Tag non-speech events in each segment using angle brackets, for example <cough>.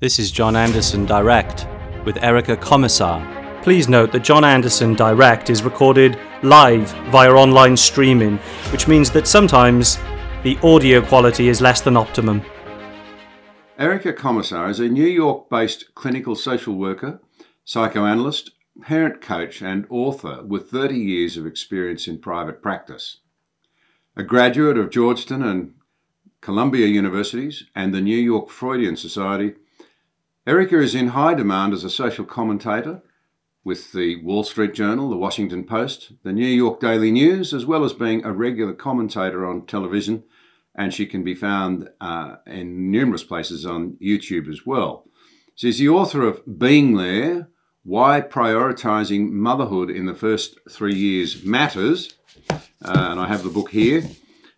This is John Anderson Direct with Erica Komisar. Please note that John Anderson Direct is recorded live via online streaming, which means that sometimes the audio quality is less than optimum. Erica Komisar is a New York based clinical social worker, psychoanalyst, parent coach, and author with 30 years of experience in private practice. A graduate of Georgetown and Columbia Universities and the New York Freudian Society, Erica is in high demand as a social commentator with the Wall Street Journal, the Washington Post, the New York Daily News, as well as being a regular commentator on television, and she can be found uh, in numerous places on YouTube as well. She's the author of Being There Why Prioritizing Motherhood in the First Three Years Matters, uh, and I have the book here.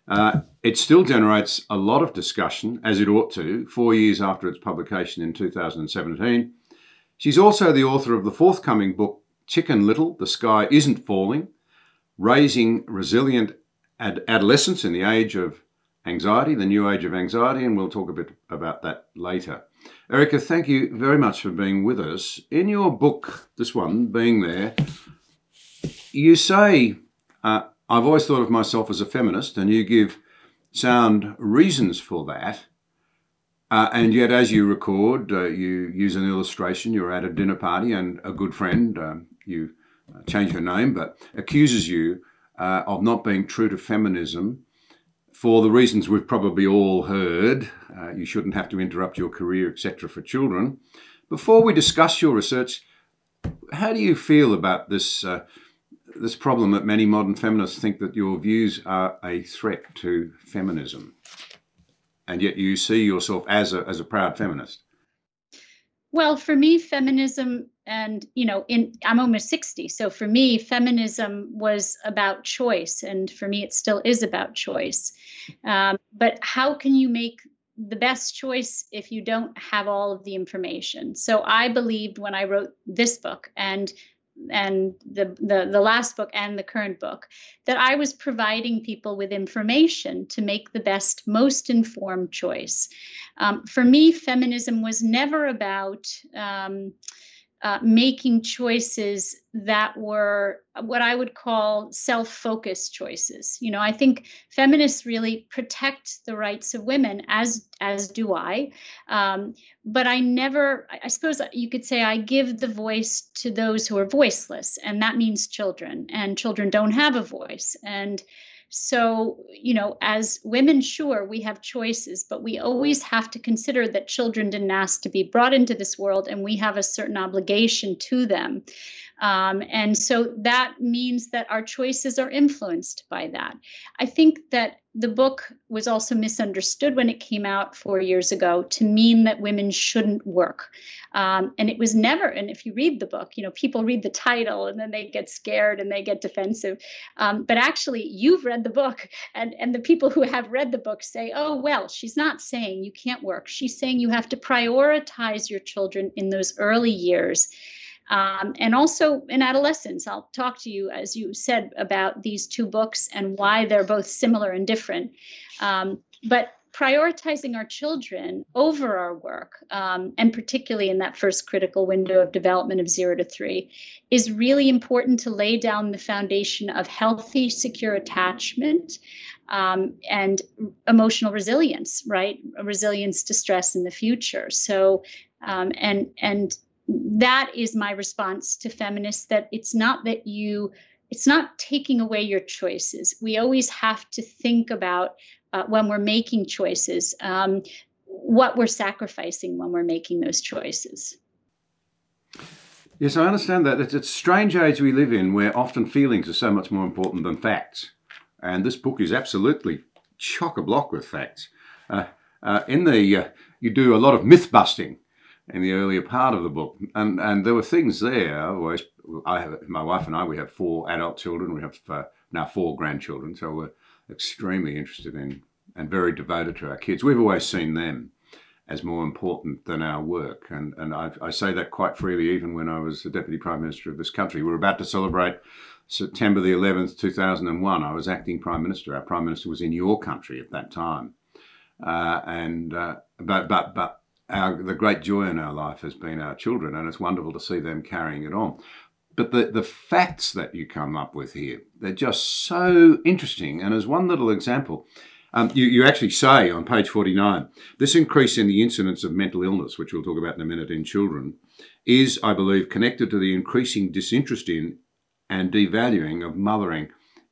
Uh, it still generates a lot of discussion, as it ought to, four years after its publication in 2017. She's also the author of the forthcoming book, Chicken Little The Sky Isn't Falling Raising Resilient Ad- Adolescents in the Age of Anxiety, the New Age of Anxiety, and we'll talk a bit about that later. Erica, thank you very much for being with us. In your book, this one, Being There, you say, uh, I've always thought of myself as a feminist, and you give sound reasons for that. Uh, and yet, as you record, uh, you use an illustration. You're at a dinner party, and a good friend, um, you uh, change her name, but accuses you uh, of not being true to feminism for the reasons we've probably all heard. Uh, you shouldn't have to interrupt your career, etc., for children. Before we discuss your research, how do you feel about this uh, this problem that many modern feminists think that your views are a threat to feminism, and yet you see yourself as a as a proud feminist. Well, for me, feminism, and you know, in I'm almost 60, so for me, feminism was about choice, and for me, it still is about choice. Um, but how can you make the best choice if you don't have all of the information? So I believed when I wrote this book, and and the, the the last book and the current book that i was providing people with information to make the best most informed choice. Um, for me feminism was never about um, uh, making choices that were what I would call self focused choices. You know, I think feminists really protect the rights of women, as as do I. Um, but I never, I suppose you could say, I give the voice to those who are voiceless, and that means children. And children don't have a voice. And so, you know, as women, sure, we have choices, but we always have to consider that children didn't ask to be brought into this world and we have a certain obligation to them. Um, and so that means that our choices are influenced by that. I think that the book was also misunderstood when it came out four years ago to mean that women shouldn't work. Um, and it was never, and if you read the book, you know, people read the title and then they get scared and they get defensive. Um, but actually, you've read the book, and, and the people who have read the book say, oh, well, she's not saying you can't work. She's saying you have to prioritize your children in those early years um, and also in adolescence. I'll talk to you, as you said, about these two books and why they're both similar and different. Um, but prioritizing our children over our work, um, and particularly in that first critical window of development of zero to three, is really important to lay down the foundation of healthy, secure attachment. Um, and emotional resilience, right? Resilience to stress in the future. So, um, and and that is my response to feminists that it's not that you it's not taking away your choices. We always have to think about uh, when we're making choices um, what we're sacrificing when we're making those choices. Yes i understand that. It's a strange age we live in where often feelings are so much more important than facts. And this book is absolutely chock-a-block with facts. Uh, uh, in the uh, you do a lot of myth busting in the earlier part of the book, and and there were things there. Always, I have my wife and I. We have four adult children. We have uh, now four grandchildren. So we're extremely interested in and very devoted to our kids. We've always seen them as more important than our work, and and I, I say that quite freely. Even when I was the deputy prime minister of this country, we we're about to celebrate September the 11th, 2001. I was acting prime minister. Our prime minister was in your country at that time, uh, and uh, but but but our, the great joy in our life has been our children, and it's wonderful to see them carrying it on. But the, the facts that you come up with here, they're just so interesting. And as one little example, um, you, you actually say on page 49 this increase in the incidence of mental illness, which we'll talk about in a minute in children, is, I believe, connected to the increasing disinterest in and devaluing of mothering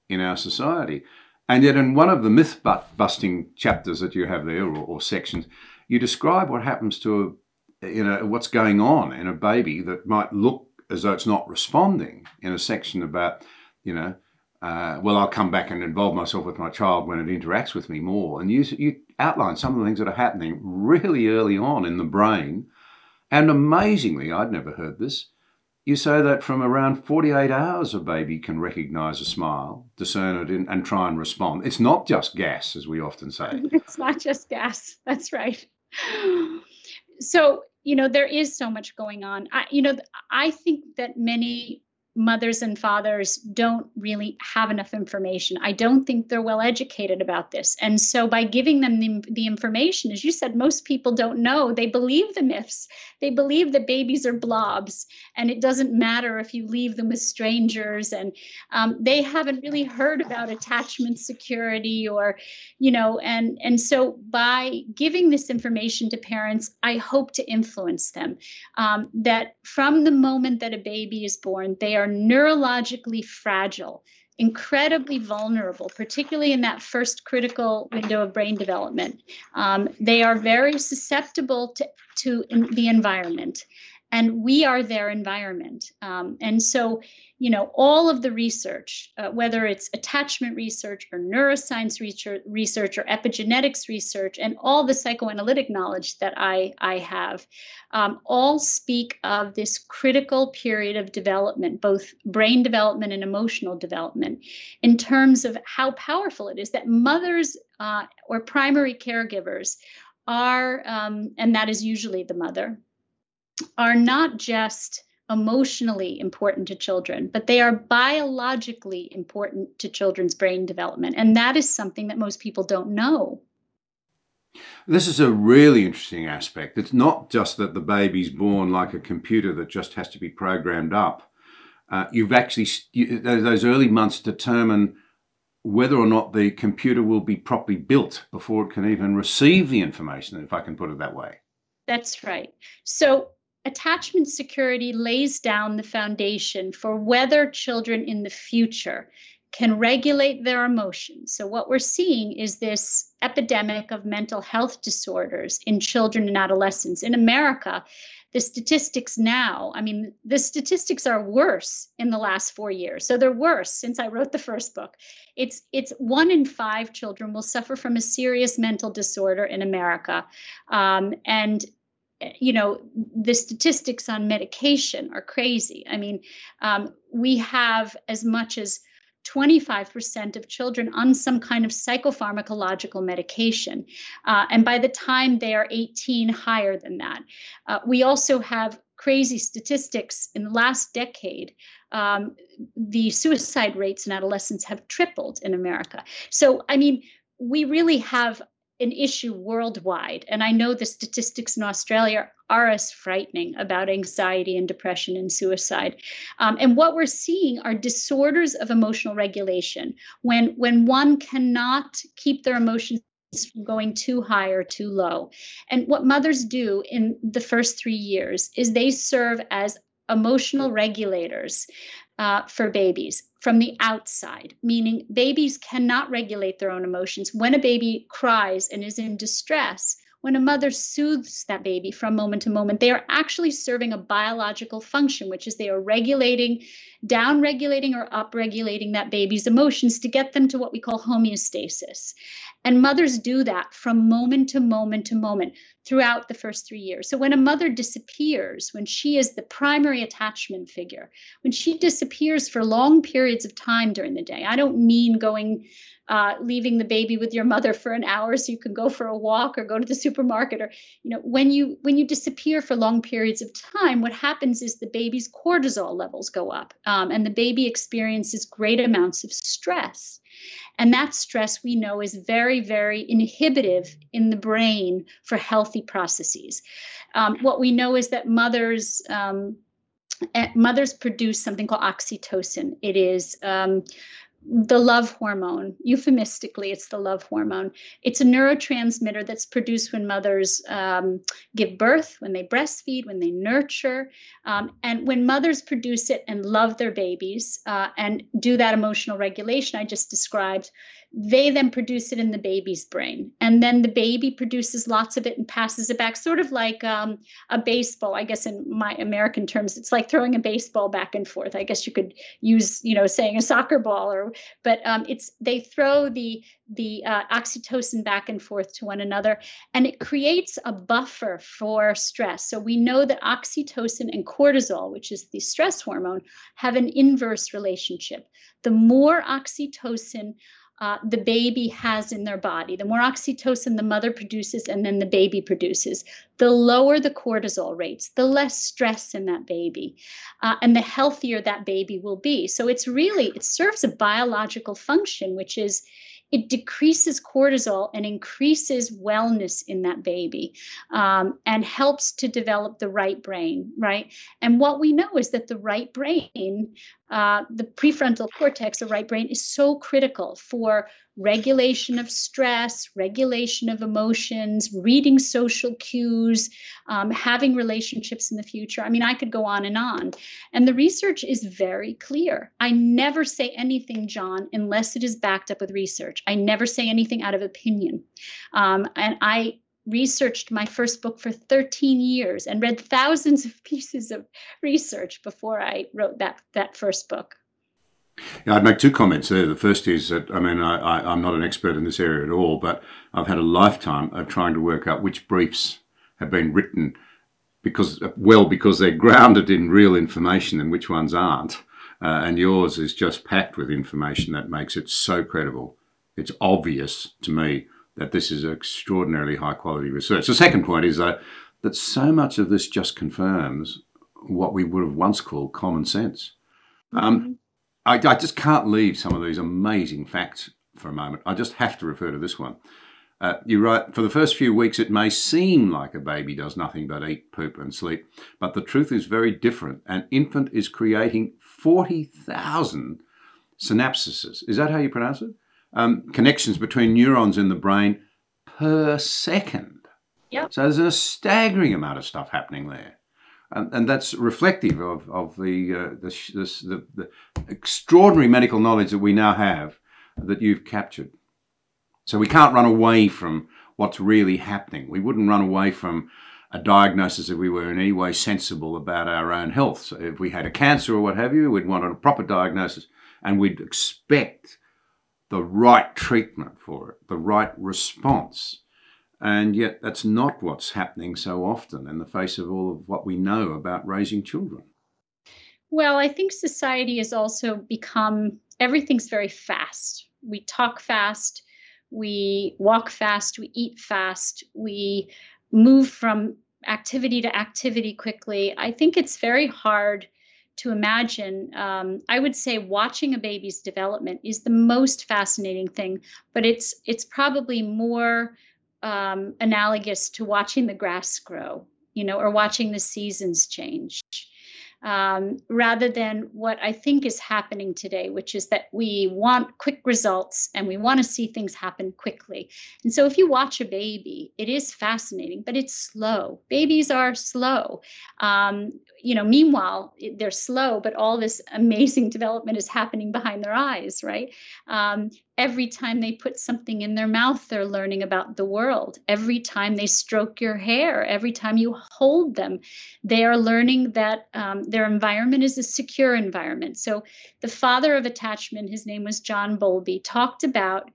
in our society. And yet, in one of the myth busting chapters that you have there, or, or sections, you describe what happens to a, you know, what's going on in a baby that might look as though it's not responding in a section about, you know, uh, well, I'll come back and involve myself with my child when it interacts with me more. And you, you outline some of the things that are happening really early on in the brain. And amazingly, I'd never heard this. You say that from around 48 hours, a baby can recognize a smile, discern it, and, and try and respond. It's not just gas, as we often say. <laughs> It's not just gas. That's right. So, you know, there is so much going on. I, you know, I think that many mothers and fathers don't really have enough information. I don't think they're well educated about this. And so by giving them the, the information, as you said, most people don't know. They believe the myths. They believe that babies are blobs and it doesn't matter if you leave them with strangers. And um, they haven't really heard about attachment security or, you know, and, and so by giving this information to parents, I hope to influence them um, that from the moment that a baby is born, they are neurologically fragile, incredibly vulnerable, particularly in that first critical window of brain development. Um, they are very susceptible to, to the environment and we are their environment. Um, and so, you know, all of the research, uh, whether it's attachment research or neuroscience research, research or epigenetics research, and all the psychoanalytic knowledge that I, I have, um, all speak of this critical period of development, both brain development and emotional development, in terms of how powerful it is that mothers uh, or primary caregivers are, um, and that is usually the mother, are not just emotionally important to children, but they are biologically important to children's brain development. And that is something that most people don't know. This is a really interesting aspect. It's not just that the baby's born like a computer that just has to be programmed up. Uh, you've actually, you, those early months determine whether or not the computer will be properly built before it can even receive the information, if I can put it that way. That's right. So attachment security lays down the foundation for whether children in the future can regulate their emotions. So, what we're seeing is this epidemic of mental health disorders in children and adolescents. In America, the statistics now, I mean, the statistics are worse in the last four years. So they're worse since I wrote the first book. It's it's one in five children will suffer from a serious mental disorder in America, um, and you know the statistics on medication are crazy i mean um, we have as much as 25% of children on some kind of psychopharmacological medication. Uh, and by the time they are 18, higher than that. Uh, we also have crazy statistics in the last decade. Um, the suicide rates in adolescents have tripled in America. So, I mean, we really have an issue worldwide. And I know the statistics in Australia are as frightening about anxiety and depression and suicide. Um, and what we're seeing are disorders of emotional regulation when when one cannot keep their emotions from going too high or too low. And what mothers do in the first three years is they serve as emotional regulators uh, for babies from the outside, meaning babies cannot regulate their own emotions. When a baby cries and is in distress, when a mother soothes that baby from moment to moment, they are actually serving a biological function, which is they are regulating, down regulating, or up regulating that baby's emotions to get them to what we call homeostasis. And mothers do that from moment to moment to moment throughout the first three years. So when a mother disappears, when she is the primary attachment figure, when she disappears for long periods of time during the day, I don't mean going uh, leaving the baby with your mother for an hour so you can go for a walk or go to the supermarket or you know when you when you disappear for long periods of time what happens is the baby's cortisol levels go up um, and the baby experiences great amounts of stress And that stress we know is very, very inhibitive in the brain for healthy processes. Um, what we know is that mothers, um, eh, mothers produce something called oxytocin. It is um, the love hormone. Euphemistically, it's the love hormone. It's a neurotransmitter that's produced when mothers um, give birth, when they breastfeed, when they nurture. Um, and when mothers produce it and love their babies uh, and do that emotional regulation I just described, they then produce it in the baby's brain. And then the baby produces lots of it and passes it back, sort of like um, a baseball. I guess in my American terms, it's like throwing a baseball back and forth. I guess you could use, you know, saying a soccer ball or, but um, it's, they throw the, the uh, oxytocin back and forth to one another and it creates a buffer for stress. So we know that oxytocin and cortisol, which is the stress hormone, have an inverse relationship. The more oxytocin uh, the baby has in their body. The more oxytocin the mother produces and then the baby produces, the lower the cortisol rates, the less stress in that baby, uh, and the healthier that baby will be. So it's really, it serves a biological function, which is it decreases cortisol and increases wellness in that baby um, and helps to develop the right brain, right? And what we know is that the right brain, uh, the prefrontal cortex, the right brain, is so critical for regulation of stress, regulation of emotions, reading social cues, um, having relationships in the future. I mean, I could go on and on. And the research is very clear. I never say anything, John, unless it is backed up with research. I never say anything out of opinion. Um, and I researched my first book for 13 years and read thousands of <laughs> pieces of research before I wrote that that first book. Yeah, I'd make two comments there. The first is that, I mean, I, am not an expert in this area at all, but I've had a lifetime of trying to work out which briefs have been written because, well, because they're grounded in real information and which ones aren't. Uh, and yours is just packed with information that makes it so credible. It's obvious to me that this is extraordinarily high quality research. The second point is that so much of this just confirms what we would have once called common sense. Um, mm-hmm. I, I just can't leave some of these amazing facts for a moment. I just have to refer to this one. Uh, you write, for the first few weeks, it may seem like a baby does nothing but eat, poop, and sleep, but the truth is very different. An infant is creating 40,000 synapses. Is that how you pronounce it? Um, connections between neurons in the brain per second. Yep. So there's a staggering amount of stuff happening there and, and that's reflective of, of the, uh, the, this, the, the extraordinary medical knowledge that we now have that you've captured. So we can't run away from what's really happening. We wouldn't run away from a diagnosis if we were in any way sensible about our own health. So if we had a cancer or what have you, we'd want a proper diagnosis and we'd expect the right treatment for it, the right response. And yet, that's not what's happening so often in the face of all of what we know about raising children. Well, I think society has also become everything's very fast. We talk fast, we walk fast, we eat fast, we move from activity to activity quickly. I think it's very hard to imagine. Um, I would say watching a baby's development is the most fascinating thing, but it's it's probably more um, analogous to watching the grass grow, you know, or watching the seasons change um, rather than what I think is happening today, which is that we want quick results and we want to see things happen quickly. And so if you watch a baby, it is fascinating, but it's slow. Babies are slow. Um, you know, meanwhile, they're slow, but all this amazing <laughs> development is happening behind their eyes, right? Um, every time they put something in their mouth, they're learning about the world. Every time they stroke your hair, every time you hold them, they are learning that um, their environment is a secure environment. So, the father of attachment, his name was John Bowlby, talked about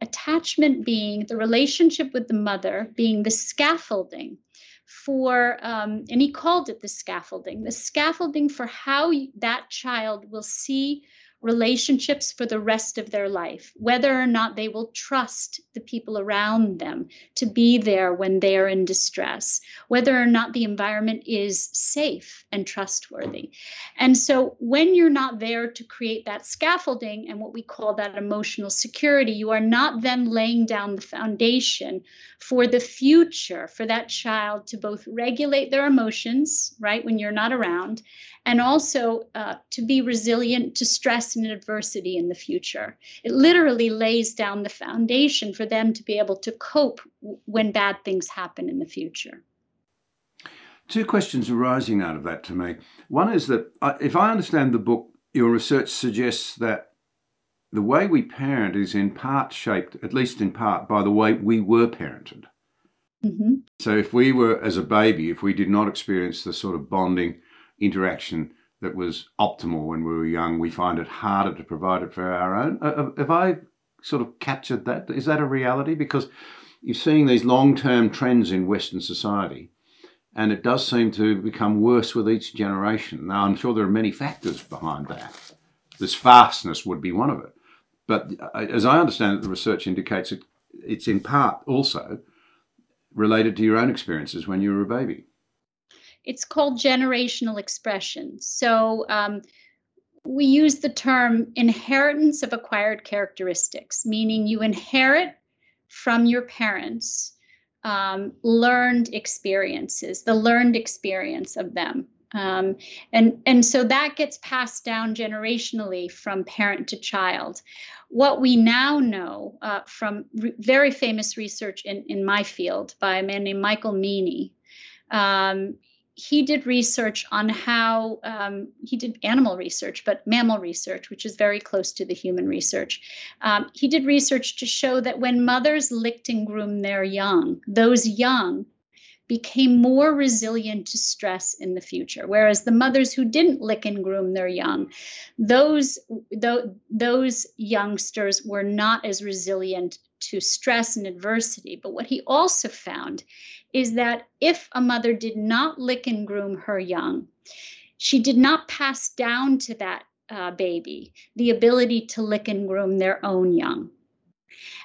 attachment being the relationship with the mother, being the scaffolding for, um, and he called it the scaffolding, the scaffolding for how that child will see relationships for the rest of their life, whether or not they will trust the people around them to be there when they are in distress, whether or not the environment is safe and trustworthy. And so when you're not there to create that scaffolding and what we call that emotional security, you are not then laying down the foundation for the future for that child to both regulate their emotions, right, when you're not around, and also uh, to be resilient to stress and adversity in the future. It literally lays down the foundation for them to be able to cope when bad things happen in the future. Two questions arising out of that to me. One is that uh, if I understand the book, your research suggests that the way we parent is in part shaped, at least in part, by the way we were parented. Mm-hmm. So if we were, as a baby, if we did not experience the sort of bonding interaction that was optimal when we were young, we find it harder to provide it for our own. Uh, uh, have I sort of captured that? Is that a reality? Because you're seeing these long term trends in Western society, and it does seem to become worse with each generation. Now, I'm sure there are many factors behind that. This fastness would be one of it. But uh, as I understand it, the research indicates it, it's in part also related to your own experiences when you were a baby it's called generational expression. So um, we use the term inheritance of acquired characteristics, meaning you inherit from your parents um, learned experiences, the learned experience of them. Um, and and so that gets passed down generationally from parent to child. What we now know uh, from re- very famous research in, in my field by a man named Michael Meaney um, he did research on how um, he did animal research, but mammal research, which is very close to the human research. Um, he did research to show that when mothers licked and groomed their young, those young became more resilient to stress in the future whereas the mothers who didn't lick and groom their young those th- those youngsters were not as resilient to stress and adversity but what he also found is that if a mother did not lick and groom her young she did not pass down to that uh, baby the ability to lick and groom their own young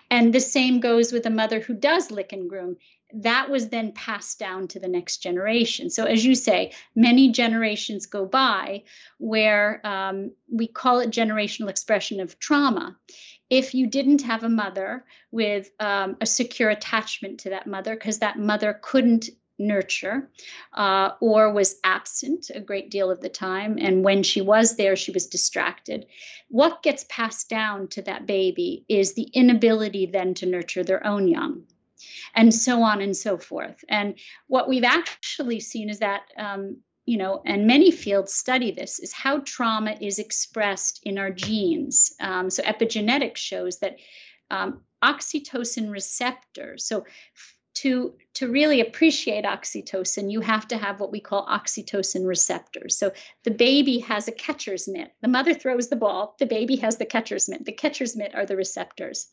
and the same goes with a mother who does lick and groom that was then passed down to the next generation. So, as you say, many generations go by where um, we call it generational expression of trauma. If you didn't have a mother with um, a secure attachment to that mother, because that mother couldn't nurture uh, or was absent a great deal of the time, and when she was there, she was distracted, what gets passed down to that baby is the inability then to nurture their own young and so on and so forth. And what we've actually seen is that, um, you know, and many fields study this, is how trauma is expressed in our genes. Um, so epigenetics shows that um, oxytocin receptors, so to to really appreciate oxytocin you have to have what we call oxytocin receptors. So the baby has a catcher's mitt. The mother throws the ball the baby has the catcher's mitt. The catcher's mitt are the receptors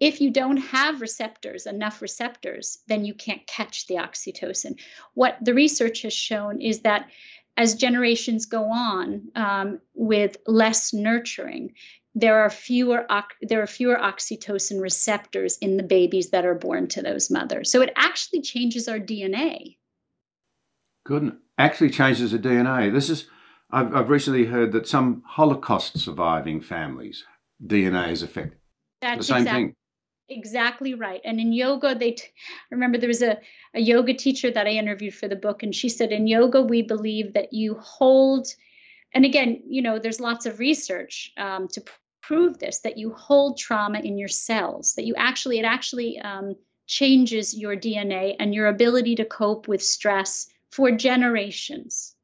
if you don't have receptors, enough receptors, then you can't catch the oxytocin. What the research has shown is that as generations go on um, with less nurturing, there are fewer there are fewer oxytocin receptors in the babies that are born to those mothers. So it actually changes our DNA. Good. Actually changes the DNA. This is I've, I've recently heard that some Holocaust surviving families DNA is affected. That's the same exactly. thing exactly right. And in yoga they t- remember there was a, a yoga teacher that i interviewed for the book and she said in yoga we believe that you hold and again you know there's lots of research um, to pr- prove this that you hold trauma in your cells that you actually it actually um, changes your dna and your ability to cope with stress for generations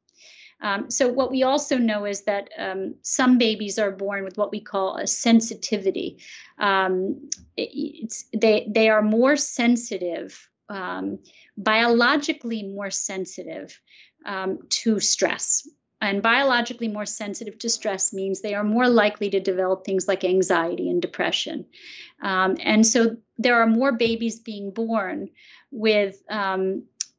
um, so what we also know is that um, some babies are born with what we call a sensitivity. Um, it, they they are more sensitive, um, biologically more sensitive um, to stress. And biologically more sensitive to stress means they are more likely to develop things like anxiety and depression. Um, and so there are more babies being born with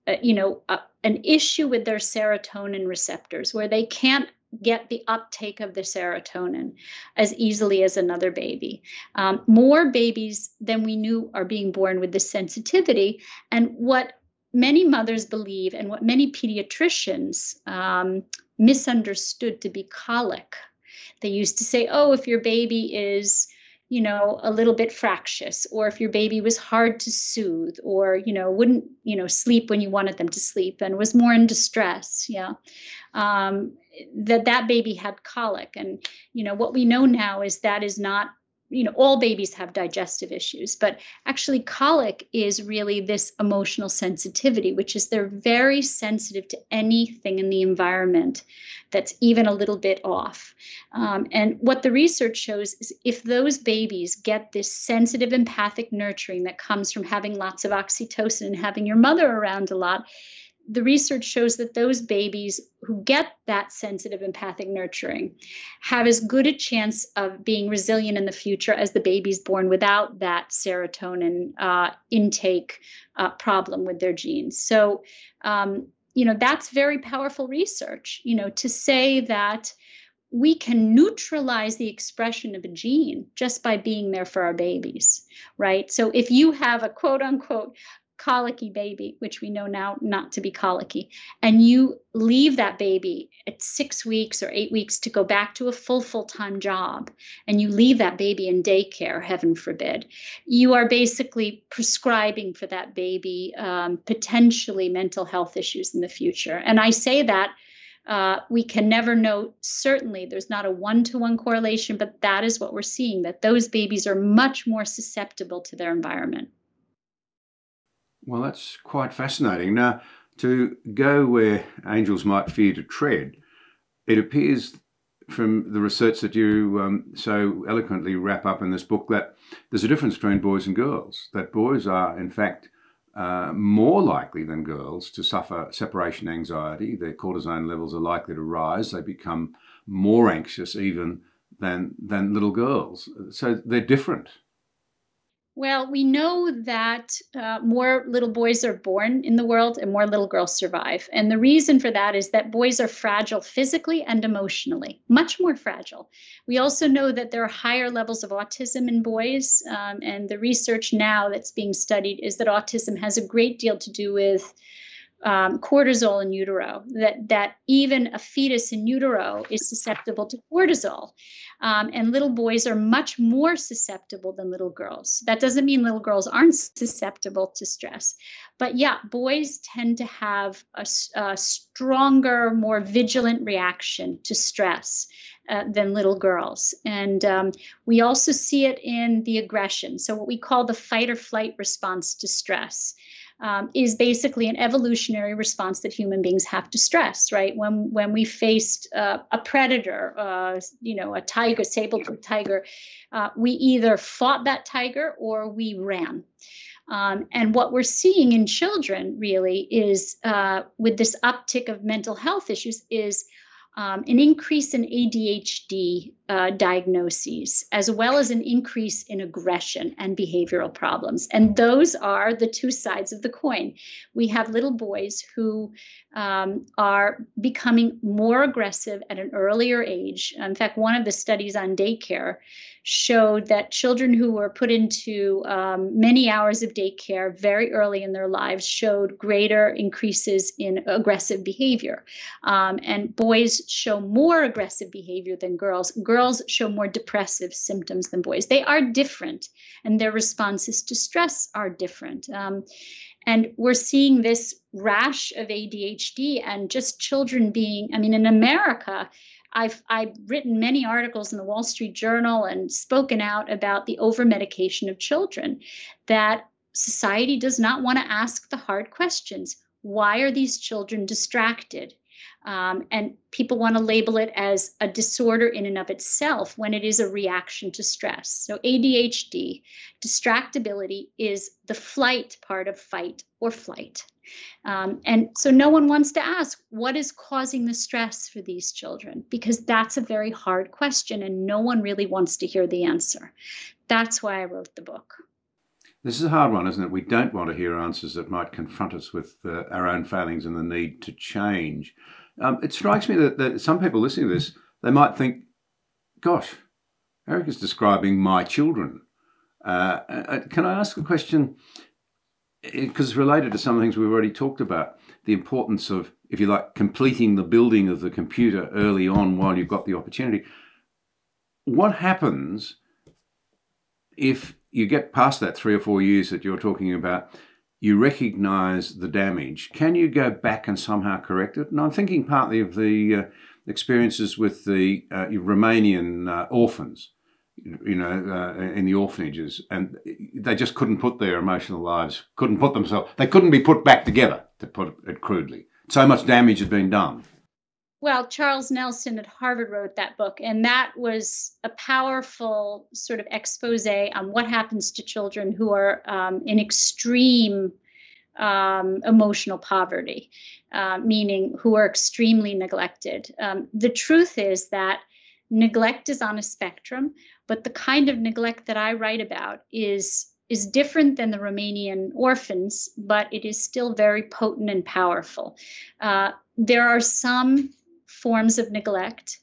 uh, you know, uh, an issue with their serotonin receptors where they can't get the uptake of the serotonin as easily as another baby. Um, more babies than we knew are being born with this sensitivity. And what many mothers believe and what many pediatricians um, misunderstood to be colic. They used to say, oh, if your baby is you know a little bit fractious or if your baby was hard to soothe or you know wouldn't you know sleep when you wanted them to sleep and was more in distress yeah. Um, that that baby had colic and you know what we know now is that is not you know all babies have digestive issues but actually colic is really this emotional sensitivity which is they're very sensitive to anything in the environment that's even a little bit off. Um, and what the research shows is if those babies get this sensitive empathic nurturing that comes from having lots of oxytocin and having your mother around a lot the research shows that those babies who get that sensitive empathic nurturing have as good a chance of being resilient in the future as the babies born without that serotonin uh, intake uh, problem with their genes. So, um, you know, that's very powerful research, you know, to say that we can neutralize the expression of a gene just by being there for our babies, right? So if you have a quote unquote colicky baby, which we know now not to be colicky, and you leave that baby at six weeks or eight weeks to go back to a full full time job, and you leave that baby in daycare, heaven forbid, you are basically prescribing for that baby um, potentially mental health issues in the future. And I say that. Uh, we can never know certainly there's not a one-to-one correlation but that is what we're seeing that those babies are much more susceptible to their environment well, that's quite fascinating. Now, to go where angels might fear to tread, it appears from the research that you um, so eloquently wrap up in this book that there's a difference between boys and girls, that boys are, in fact, uh, more likely than girls to suffer separation anxiety. Their cortisone levels are likely to rise. They become more anxious even than, than little girls. So they're different. Well, we know that uh, more little boys are born in the world and more little girls survive. And the reason for that is that boys are fragile physically and emotionally, much more fragile. We also know that there are higher levels of autism in boys. Um, and the research now that's being studied is that autism has a great deal to do with um, cortisol in utero, that, that even a fetus in utero is susceptible to cortisol. Um, and little boys are much more susceptible than little girls. That doesn't mean little girls aren't susceptible to stress. But yeah, boys tend to have a, a stronger, more vigilant reaction to stress. Uh, than little girls. And um, we also see it in the aggression. So, what we call the fight or flight response to stress um, is basically an evolutionary response that human beings have to stress, right? When when we faced uh, a predator, uh, you know, a tiger, saber-toothed tiger, uh, we either fought that tiger or we ran. Um, and what we're seeing in children really is uh, with this uptick of mental health issues is um, an increase in ADHD uh, diagnoses, as well as an increase in aggression and behavioral problems. And those are the two sides of the coin. We have little boys who um, are becoming more aggressive at an earlier age. In fact, one of the studies on daycare showed that children who were put into um, many hours of daycare very early in their lives showed greater increases in aggressive behavior. Um, and boys show more aggressive behavior than girls. Girls show more depressive symptoms than boys. They are different, and their responses to stress are different. Um, and we're seeing this rash of ADHD and just children being, I mean, in America, I've I've written many articles in the Wall Street Journal and spoken out about the over medication of children that society does not want to ask the hard questions. Why are these children distracted? Um, and people want to label it as a disorder in and of itself when it is a reaction to stress. So, ADHD, distractibility, is the flight part of fight or flight. Um, and so, no one wants to ask what is causing the stress for these children because that's a very hard question and no one really wants to hear the answer. That's why I wrote the book. This is a hard one, isn't it? We don't want to hear answers that might confront us with uh, our own failings and the need to change. Um, it strikes me that, that some people listening to this, they might think, gosh, Eric is describing my children. Uh, uh can I ask a question? Because it's related to some things we've already talked about the importance of, if you like, completing the building of the computer early on while you've got the opportunity. What happens if you get past that three or four years that you're talking about? You recognize the damage. Can you go back and somehow correct it? And I'm thinking partly of the uh, experiences with the uh, Romanian uh, orphans you know, uh, in the orphanages, and they just couldn't put their emotional lives, couldn't put themselves, they couldn't be put back together, to put it crudely. So much damage had been done. Well, Charles Nelson at Harvard wrote that book, and that was a powerful sort of expose on what happens to children who are um, in extreme um, emotional poverty, uh, meaning who are extremely neglected. Um, the truth is that neglect is on a spectrum, but the kind of neglect that I write about is is different than the Romanian orphans, but it is still very potent and powerful. Uh, there are some forms of neglect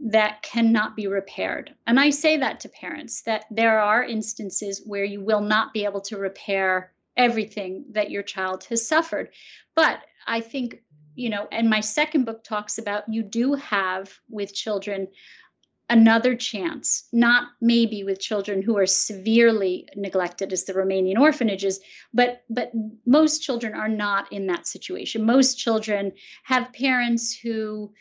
that cannot be repaired. And I say that to parents that there are instances where you will not be able to repair everything that your child has suffered. But I think, you know, and my second book talks about you do have with children another chance, not maybe with children who are severely neglected as the Romanian orphanages, but but most children are not in that situation. Most children have parents who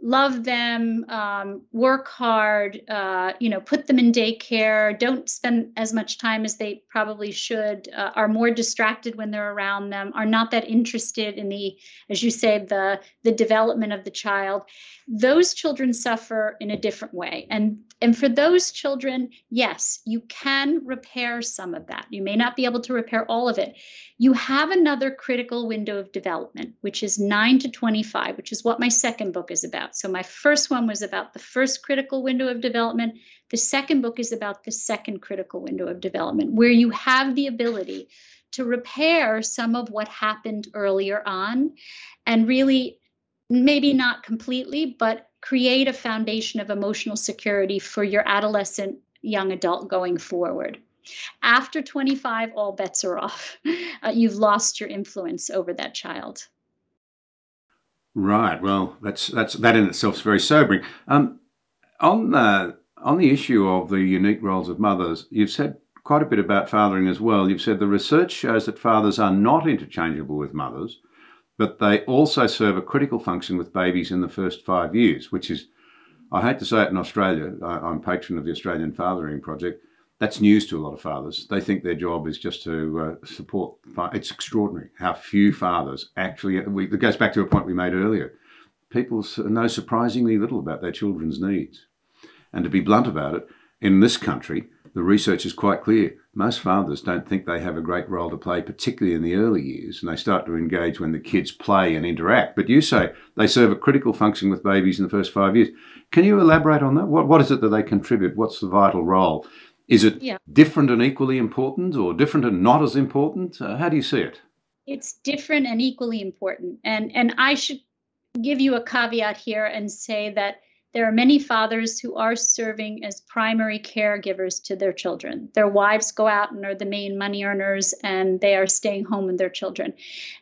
love them, um, work hard, uh, you know, put them in daycare, don't spend as much time as they probably should, uh, are more distracted when they're around them, are not that interested in the, as you say, the the development of the child. Those children suffer in a different way, and and for those children, yes, you can repair some of that. You may not be able to repair all of it. You have another critical window of development, which is 9 to 25, which is what my second book is about. So my first one was about the first critical window of development. The second book is about the second critical window of development, where you have the ability to repair some of what happened earlier on and really maybe not completely, but create a foundation of emotional security for your adolescent young adult going forward. After 25, all bets are off. <laughs> Uh, you've lost your influence over that child. Right. Well, that's that's that in itself is very sobering. Um, on the on the issue of the unique roles of mothers, you've said quite a bit about fathering as well. You've said the research shows that fathers are not interchangeable with mothers, but they also serve a critical function with babies in the first five years, which is, I hate to say it in Australia, I, am patron of the Australian Fathering Project. That's news to a lot of fathers. They think their job is just to uh, support. It's extraordinary how few fathers actually. We, it goes back to a point we made earlier. People know surprisingly little about their children's needs, and to be blunt about it, in this country, the research is quite clear. Most fathers don't think they have a great role to play, particularly in the early years, and they start to engage when the kids play and interact. But you say they serve a critical function with babies in the first five years. Can you elaborate on that? What, what is it that they contribute? What's the vital role? Is it yeah. different and equally important, or different and not as important? Uh, how do you see it? It's different and equally important. And and I should give you a caveat here and say that there are many fathers who are serving as primary caregivers to their children. Their wives go out and are the main money earners, and they are staying home with their children.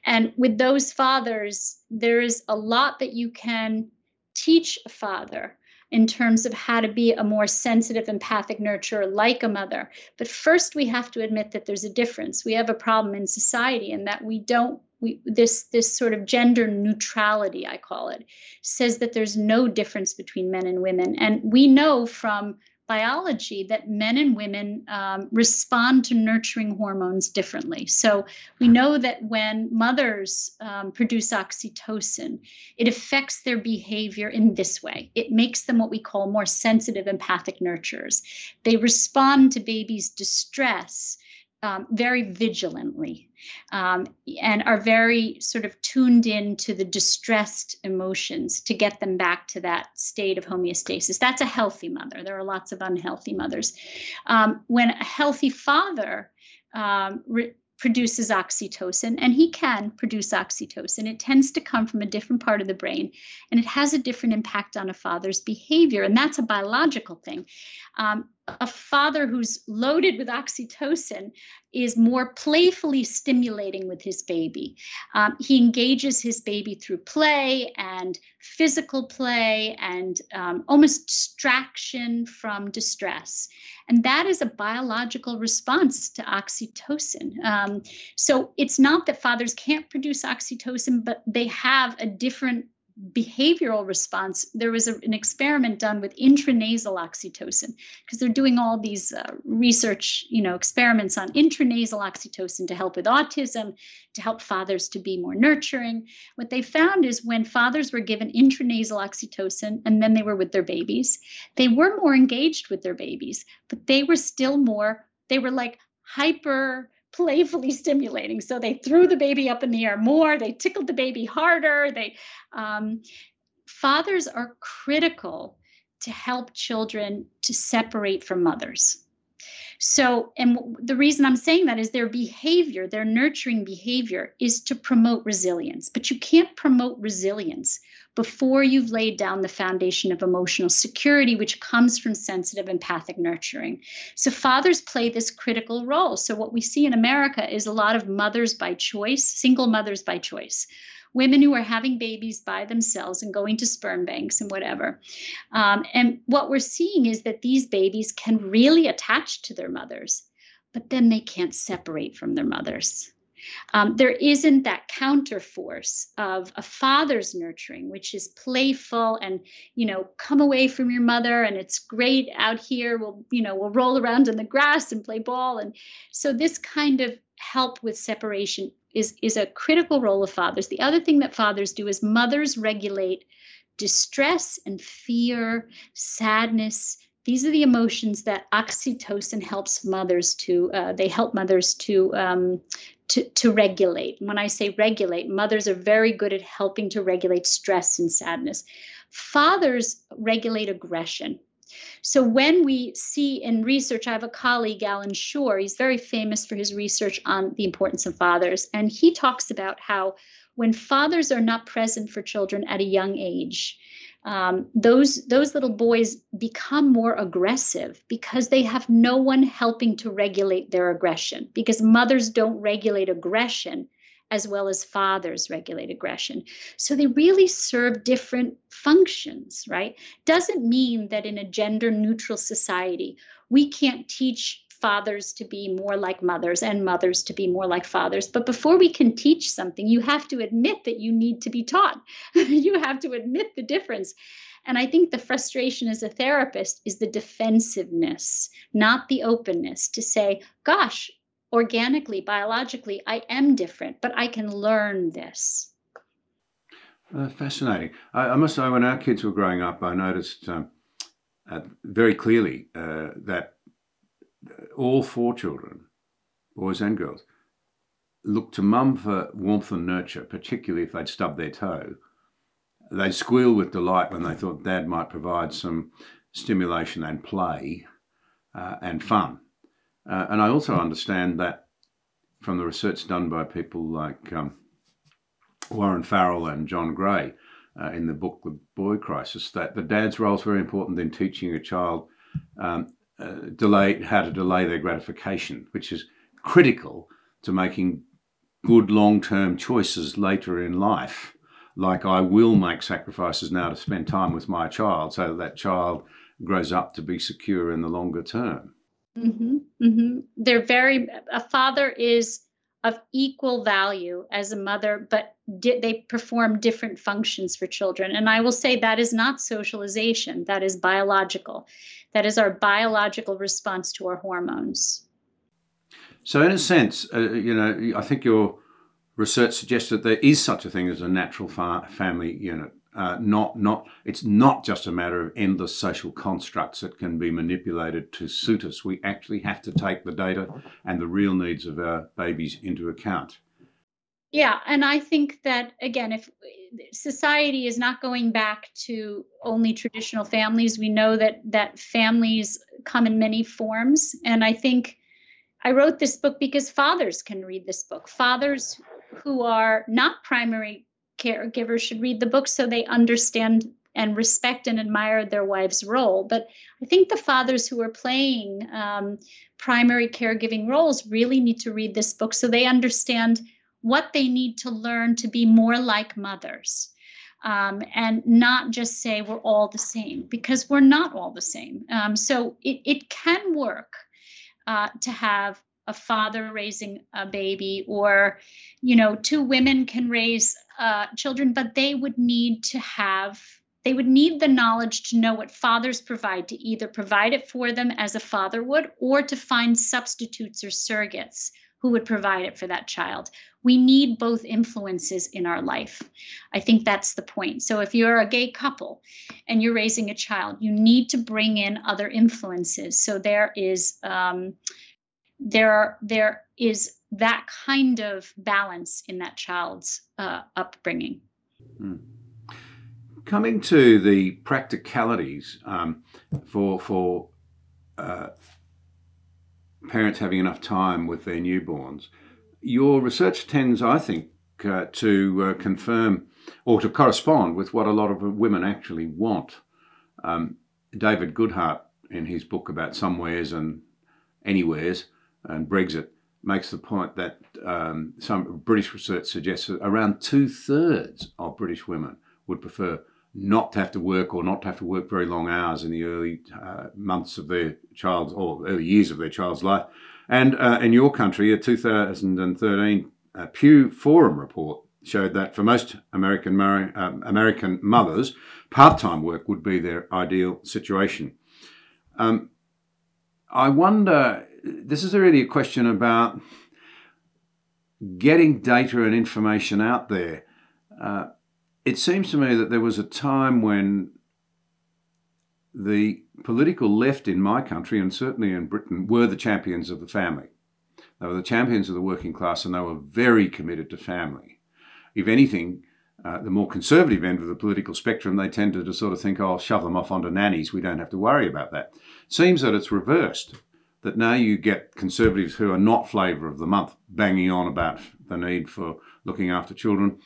And with those fathers, there is a lot that you can teach a father in terms of how to be a more sensitive, empathic nurturer like a mother. But first, we have to admit that there's a difference. We have a problem in society in that we don't we, this this sort of gender neutrality i call it says that there's no difference between men and women and we know from biology that men and women um, respond to nurturing hormones differently. So we know that when mothers um, produce oxytocin, it affects their behavior in this way. It makes them what we call more sensitive, empathic nurturers. They respond to babies' distress um, very vigilantly um, and are very sort of tuned in to the distressed emotions to get them back to that state of homeostasis. That's a healthy mother. There are lots of unhealthy mothers. Um, when a healthy father um, re- produces oxytocin, and he can produce oxytocin. It tends to come from a different part of the brain, and it has a different impact on a father's behavior, and that's a biological thing. Um, a father who's loaded with oxytocin is more playfully stimulating with his baby. Um, he engages his baby through play and physical play and um, almost distraction from distress. And that is a biological response to oxytocin. Um, so it's not that fathers can't produce oxytocin, but they have a different behavioral response, there was a, an experiment done with intranasal oxytocin because they're doing all these uh, research, you know, experiments on intranasal oxytocin to help with autism, to help fathers to be more nurturing. What they found is when fathers were given intranasal oxytocin and then they were with their babies, they were more engaged with their babies, but they were still more, they were like hyper playfully stimulating. So they threw the baby up in the air more, they tickled the baby harder. They um, fathers are critical to help children to separate from mothers. So, and the reason I'm saying that is their behavior, their nurturing behavior is to promote resilience. But you can't promote resilience before you've laid down the foundation of emotional security, which comes from sensitive empathic nurturing. So, fathers play this critical role. So, what we see in America is a lot of mothers by choice, single mothers by choice women who are having babies by themselves and going to sperm banks and whatever. Um, and what we're seeing is that these babies can really attach to their mothers, but then they can't separate from their mothers. Um, there isn't that counterforce of a father's nurturing, which is playful and, you know, come away from your mother and it's great out here. We'll, you know, we'll roll around in the grass and play ball. And so this kind of help with separation is, is a critical role of fathers. The other thing that fathers do is mothers regulate distress and fear, sadness. These are the emotions that oxytocin helps mothers to. Uh, they help mothers to um, to, to regulate. When I say regulate, mothers are very good at helping to regulate stress and sadness. Fathers regulate aggression. So when we see in research, I have a colleague, Allan Schore, he's very famous for his research on the importance of fathers. And he talks about how when fathers are not present for children at a young age, um, those those little boys become more aggressive because they have no one helping to regulate their aggression because mothers don't regulate aggression as well as fathers regulate aggression. So they really serve different functions right? Doesn't mean that in a gender neutral society we can't teach fathers to be more like mothers and mothers to be more like fathers. But before we can teach something, you have to admit that you need to be taught. <laughs> you have to admit the difference. And I think the frustration as a therapist is the defensiveness, not the openness to say, gosh, organically, biologically, I am different, but I can learn this. Uh, fascinating. I, I, must say, when our kids were growing up, I noticed um, uh, very clearly uh, that all four children, boys and girls, looked to mum for warmth and nurture, particularly if they'd stubbed their toe. They'd squeal with delight when they thought dad might provide some stimulation and play uh, and fun. Uh, and I also understand that from the research done by people like um, Warren Farrell and John Gray uh, in the book The Boy Crisis, that the dad's role is very important in teaching a child um, uh, delay how to delay their gratification, which is critical to making good long-term choices later in life. Like I will make sacrifices now to spend time with my child, so that, that child grows up to be secure in the longer term. Mm-hmm, mm-hmm. They're very. A father is of equal value as a mother, but di- they perform different functions for children. And I will say that is not socialization, that is biological. That is our biological response to our hormones. So, in a sense, uh, you know, I think your research suggests that there is such a thing as a natural fa- family unit. Uh, not, not, it's not just a matter of endless social constructs that can be manipulated to suit us. We actually have to take the data and the real needs of our babies into account. Yeah, and I think that again, if society is not going back to only traditional families, we know that that families come in many forms, and I think I wrote this book because fathers can read this book. Fathers who are not primary caregivers should read the book so they understand and respect and admire their wife's role. But I think the fathers who are playing um, primary caregiving roles really need to read this book so they understand what they need to learn to be more like mothers. Um, and not just say we're all the same because we're not all the same. Um, so it, it can work uh, to have a father raising a baby or you know two women can raise uh, children but they would need to have they would need the knowledge to know what fathers provide to either provide it for them as a father would or to find substitutes or surrogates who would provide it for that child. We need both influences in our life. I think that's the point. So if you're a gay couple and you're raising a child, you need to bring in other influences. So there is um, there there is that kind of balance in that child's uh, upbringing. Hmm. Coming to the practicalities um, for for uh, parents having enough time with their newborns, your research tends, I think, uh, to uh, confirm or to correspond with what a lot of women actually want. Um, David Goodhart, in his book about somewheres and anywheres and Brexit, makes the point that um, some British research suggests that around two thirds of British women would prefer not to have to work or not to have to work very long hours in the early uh, months of their child's or early years of their child's life. And uh, in your country, a 2013 uh, Pew Forum report showed that for most American um, American mothers, part-time work would be their ideal situation. Um, I wonder. This is really a question about getting data and information out there. Uh, it seems to me that there was a time when the political left in my country and certainly in Britain were the champions of the family. They were the champions of the working class and they were very committed to family. If anything, uh, the more conservative end of the political spectrum, they tended to sort of think, oh, shove them off onto nannies. We don't have to worry about that. Seems that it's reversed, that now you get conservatives who are not flavour of the month banging on about the need for looking after children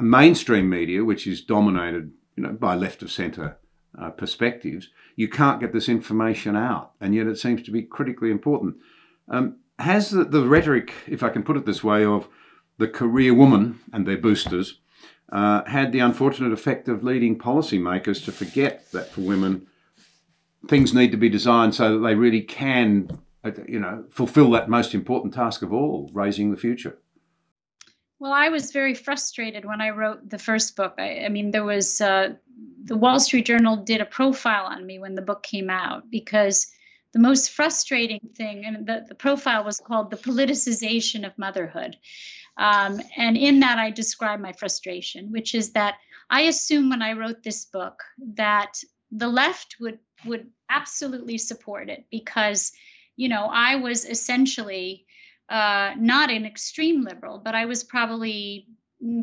mainstream media, which is dominated you know, by left of centre uh, perspectives, you can't get this information out. And yet it seems to be critically important. Um, has the, the, rhetoric, if I can put it this way, of the career woman and their boosters uh, had the unfortunate effect of leading policymakers to forget that for women, things need to be designed so that they really can, uh, you know, fulfill that most important task of all, raising the future? Well, I was very frustrated when I wrote the first book. I, I mean, there was uh, the Wall Street Journal did a profile on me when the book came out because the most frustrating thing, and the, the profile was called The Politicization of Motherhood. Um, and in that, I describe my frustration, which is that I assume when I wrote this book that the left would would absolutely support it because, you know, I was essentially uh, not an extreme liberal, but I was probably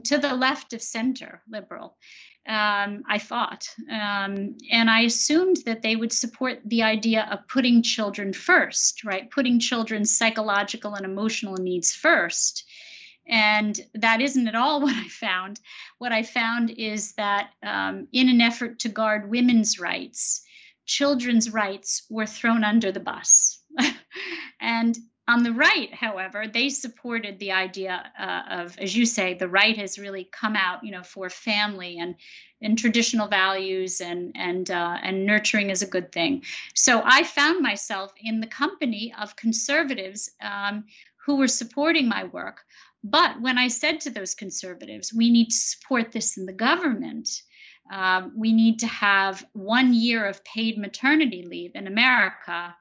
to the left of center liberal. Um, I thought. Um, and I assumed that they would support the idea of putting children first, right? Putting children's psychological and emotional needs first. And that isn't at all <laughs> what I found. What I found is that um, in an effort to guard women's rights, children's rights were thrown under the bus. <laughs> and on the right, however, they supported the idea uh, of, as you say, the right has really come out, you know, for family and and traditional values and and uh, and nurturing is a good thing. So I found myself in the company of conservatives um, who were supporting my work. But when I said to those conservatives, we need to support this in the government. Um, we need to have one year of paid maternity leave in America.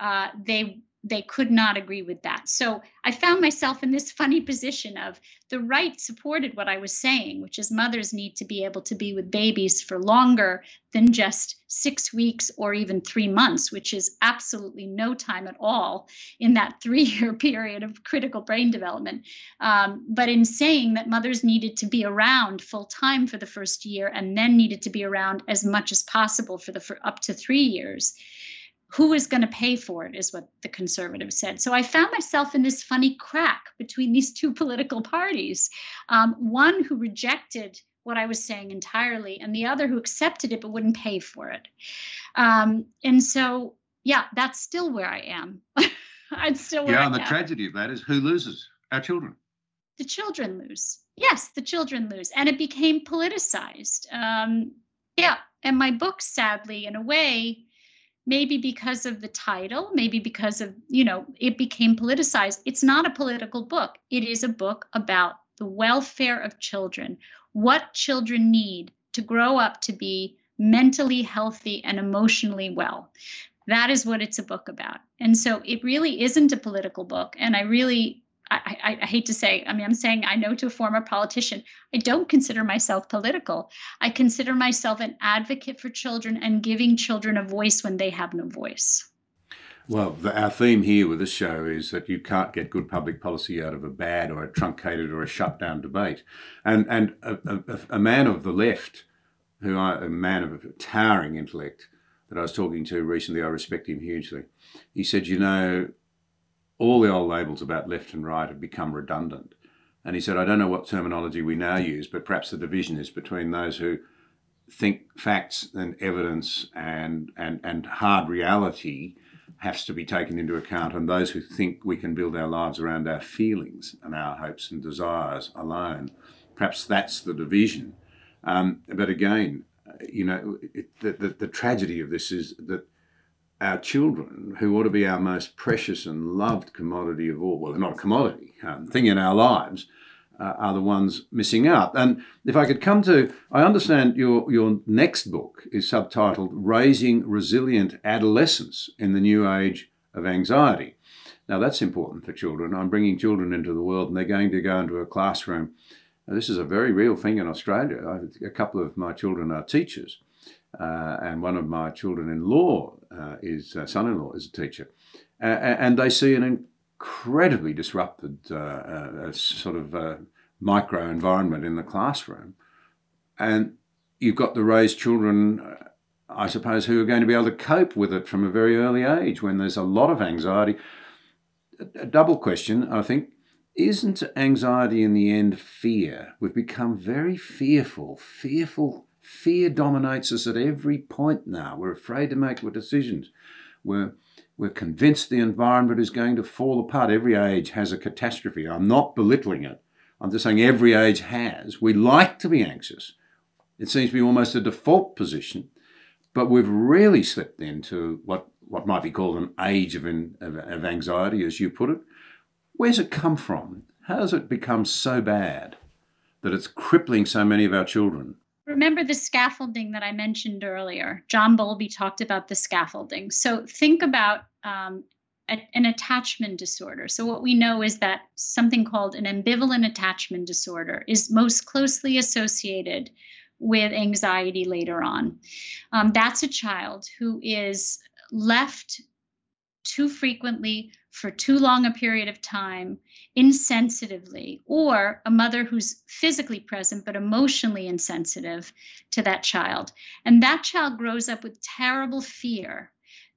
Uh, they they could not agree with that. So I found myself in this funny position of the right supported what I was saying, which is mothers need to be able to be with babies for longer than just six weeks or even three months, which is absolutely no time at all in that <laughs> three year period of critical brain development. Um, but in saying that mothers needed to be around full time for the first year and then needed to be around as much as possible for the for up to three years who is going to pay for it is what the conservatives said. So i found myself in this funny crack between these two <laughs> political parties um, one who rejected what i was saying entirely and the other who accepted it but wouldn't pay for it. Um, and so yeah that's still where i am. <laughs> I'm still yeah and the tragedy of that is who loses? Our children. The children lose. Yes the children lose. And it became politicized. Um, yeah and my book sadly in a way maybe because of the title maybe because of you know it became politicized. It's not a political book. It is a book about the welfare of children what children need to grow up to be mentally healthy and emotionally well. That is what it's a book about. And so it really isn't a political book. And i really I, I, I, hate to say, I mean, I'm saying I know to a former politician, I don't consider myself political. I consider myself an advocate for children and giving children a voice when they have no voice. Well, the, our theme here with this show is that you can't get good public policy out of a bad or a truncated or a shut down debate. And, and a, a, a man of the left, who I, a man of towering intellect that I was talking to recently, I respect him hugely. He said, You know, all the old labels about left and right have become redundant. And he said, I don't know what terminology we now use, but perhaps the division is between those who think facts and evidence and, and, and hard reality has to be taken into account, and those who think we can build our lives around our feelings and our hopes and desires alone. Perhaps that's the division. Um, but again, you know, it, the, the, the tragedy of this is that our children, who ought to be our most precious and loved commodity of all, well, they're not a commodity, um, thing in our lives, uh, are the ones missing out. And if I could come to, I understand your, your next book is subtitled Raising Resilient Adolescents in the New Age of Anxiety. Now, that's important for children. I'm bringing children into the world and they're going to go into a classroom. Now, this is a very real thing in Australia. I, a couple of my children are teachers. Uh, and one of my children-in-law uh, is uh, son-in-law is a teacher, and they see an incredibly disrupted uh, uh, sort of uh, micro environment in the classroom, and you've got the raised children. I suppose who are going to be able to cope with it from a very early age when there's a lot of anxiety. A double question, I think, isn't anxiety in the end fear? We've become very fearful, fearful Fear dominates us at every point now. We're afraid to make decisions. We're, we're convinced the environment is going to fall apart. Every age has a catastrophe. I'm not belittling it. I'm just saying every age has. We like to be anxious. It seems to be almost a default position, but we've really slipped into what, what might be called an age of, in, of, of anxiety, as you put it. Where's it come from? How has it become so bad that it's crippling so many of our children? Remember the scaffolding that I mentioned earlier. John Bowlby talked about the scaffolding. So think about um, a, an attachment disorder. So what we know is that something called an ambivalent attachment disorder is most closely associated with anxiety later on. Um, that's a child who is left too frequently for too long a period of time insensitively, or a mother who's physically present but emotionally insensitive to that child. And that child grows up with terrible fear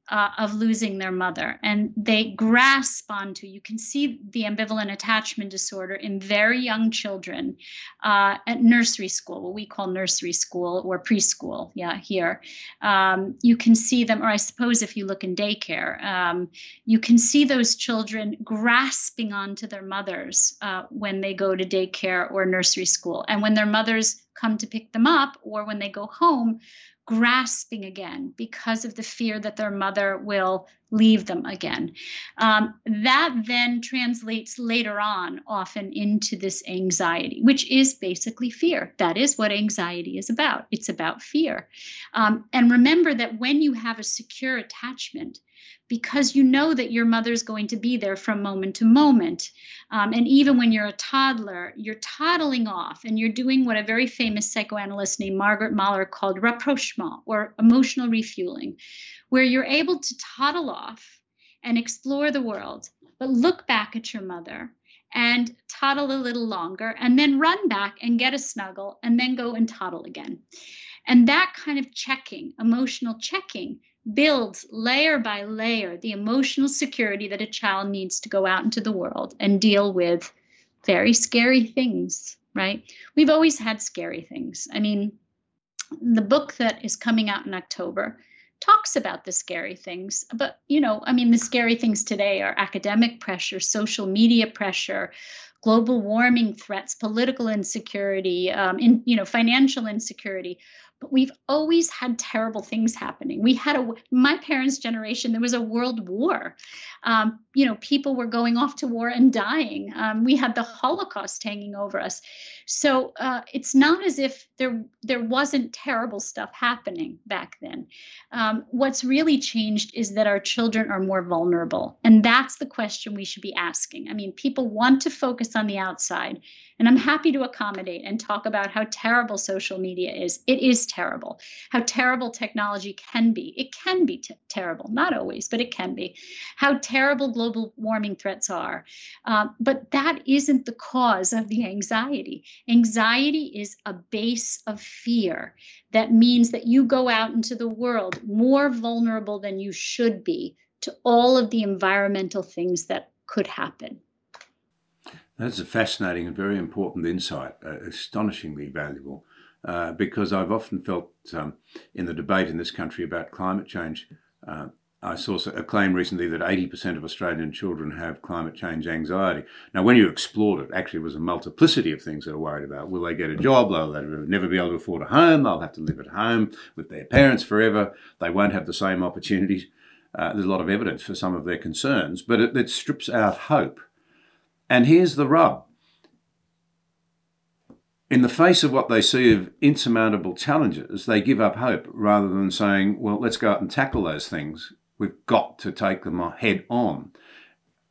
uh, of losing their mother. And they grasp onto you can see the ambivalent attachment disorder in very young children uh, at nursery school what we call nursery school or preschool yeah here. Um, you can see them or i suppose if you look in daycare um, you can see those children grasping onto their mothers uh, when they go to daycare or nursery school. And when their mothers come to pick them up or when they go home grasping again because of the fear that their mother will leave them again. Um, that then translates later on often into this anxiety, which is basically fear. That is what anxiety is about. It's about fear. Um, and remember that when you have a secure attachment, because you know that your mother's going to be there from moment to moment. Um, and even when you're a toddler, you're toddling off and you're doing what a very famous psychoanalyst named Margaret Mahler called rapprochement or emotional refueling, where you're able to toddle off and explore the world, but look back at your mother and toddle a little longer and then run back and get a snuggle and then go and toddle again. And that kind of checking, emotional checking, builds layer by layer the emotional security that a child needs to go out into the world and deal with very scary things, right? We've always had scary things. I mean, the book that is coming out in October talks about the scary things but you know i mean the scary things today are academic pressure social media pressure global warming threats political insecurity um, in you know financial insecurity but we've always had terrible things happening. We had a my parents' generation. There was a world war. Um, you know, people were going off to war and dying. Um, we had the Holocaust hanging over us. So uh, it's not as if there there wasn't terrible stuff happening back then. Um, what's really changed is that our children are more vulnerable, and that's the question we should be asking. I mean, people want to focus on the outside, and I'm happy to accommodate and talk about how terrible social media is. It is terrible. How terrible technology can be. It can be t- terrible, not always, but it can be. How terrible global warming threats are. Uh, but that isn't the cause of the anxiety. Anxiety is a base of fear that means that you go out into the world more vulnerable than you should be to all of the environmental things that could happen. That's a fascinating and very important insight, uh, astonishingly valuable, uh, because I've often felt um, in the debate in this country about climate change. Uh, I saw a claim recently that 80% of Australian children have climate change anxiety. Now, when you explored it, actually, it was a multiplicity of things they're worried about. Will they get a job? Will They'll never be able to afford a home. They'll have to live at home with their parents forever. They won't have the same opportunities. Uh, there's a lot of evidence for some of their concerns, but it, it strips out hope and here's the rub in the face of what they see of insurmountable challenges, they give up hope rather than saying, well, let's go out and tackle those things. We've got to take them head on.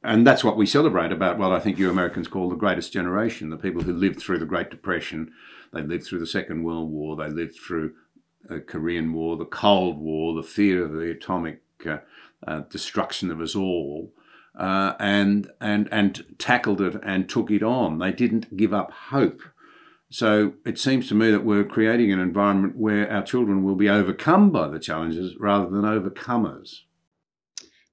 And that's what we celebrate about what I think you Americans call the greatest generation the people who lived through the Great Depression, they lived through the Second World War, they lived through the Korean War, the Cold War, the fear of the atomic uh, uh, destruction of us all uh, and and and tackled it and took it on. They didn't give up hope. So it seems to me that we're creating an environment where our children will be overcome by the challenges rather than overcomers.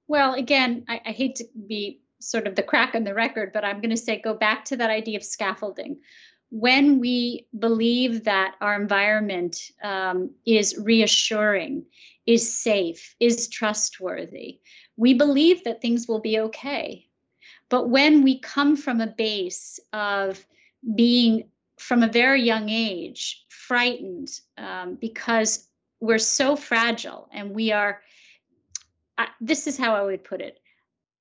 Well, again, I, I hate to be sort of the crack on the record, but I'm going to say go back to that idea of scaffolding. When we believe that our environment um, is reassuring, is safe, is trustworthy, we believe that things will be okay. But when we come from a base of being from a very young age frightened um, because we're so fragile and we are, this is how I would put it.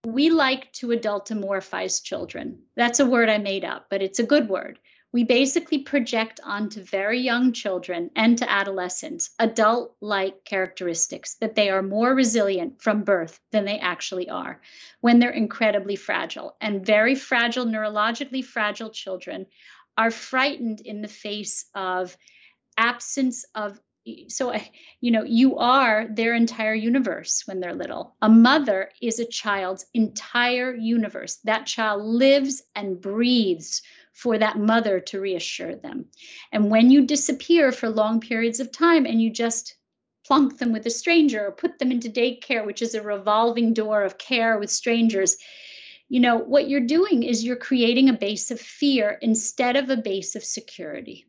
We like to adultomorphize children. That's a word I made up, but it's a good word we basically project onto very young children and to adolescents adult like characteristics that they are more resilient from birth than they actually are when they're incredibly fragile. And very fragile, neurologically fragile children are frightened in the face of absence of so you know you are their entire universe when they're little a mother is a child's entire universe that child lives and breathes for that mother to reassure them. And when you disappear for long periods of time and you just plunk them with a stranger or put them into daycare, which is a revolving door of care with strangers, you know, what you're doing is you're creating a base of fear instead of a base of security.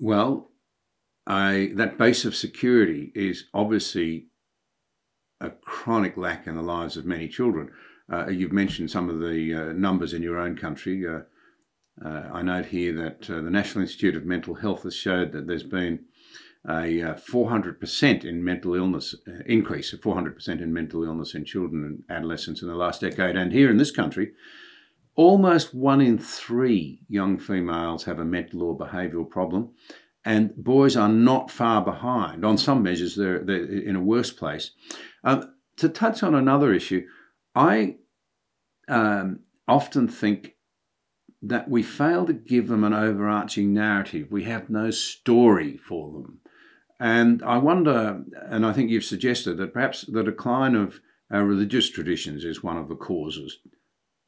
Well, I, that base of security is obviously a chronic lack in the lives of many children. Uh, you've mentioned some of the uh, numbers in your own country. Uh, uh I note here that uh, the National Institute of Mental Health has showed that there's been a 400% uh, in mental illness increase, of 400% in mental illness in children and adolescents in the last decade. And here in this country, almost one in three young females have a mental or behavioural problem, and boys are not far behind. On some measures, they're, they're in a worse place. Um, to touch on another issue, I um, often think that we fail to give them an overarching narrative. We have no story for them. And I wonder, and I think you've suggested that perhaps the decline of our religious traditions is one of the causes.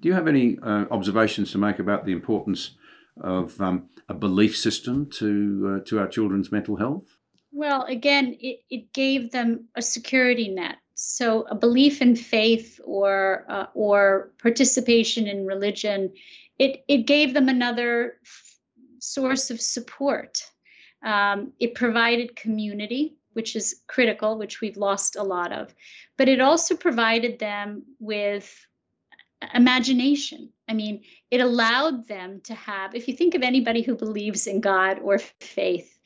Do you have any uh, observations to make about the importance of um, a belief system to uh, to our children's mental health? Well, again, it, it gave them a security net. So a belief in faith or uh, or participation in religion, it it gave them another f- source of support. Um, it provided community, which is critical, which we've lost a lot of, but it also provided them with imagination. I mean, it allowed them to have, if you think of anybody who believes in God or faith,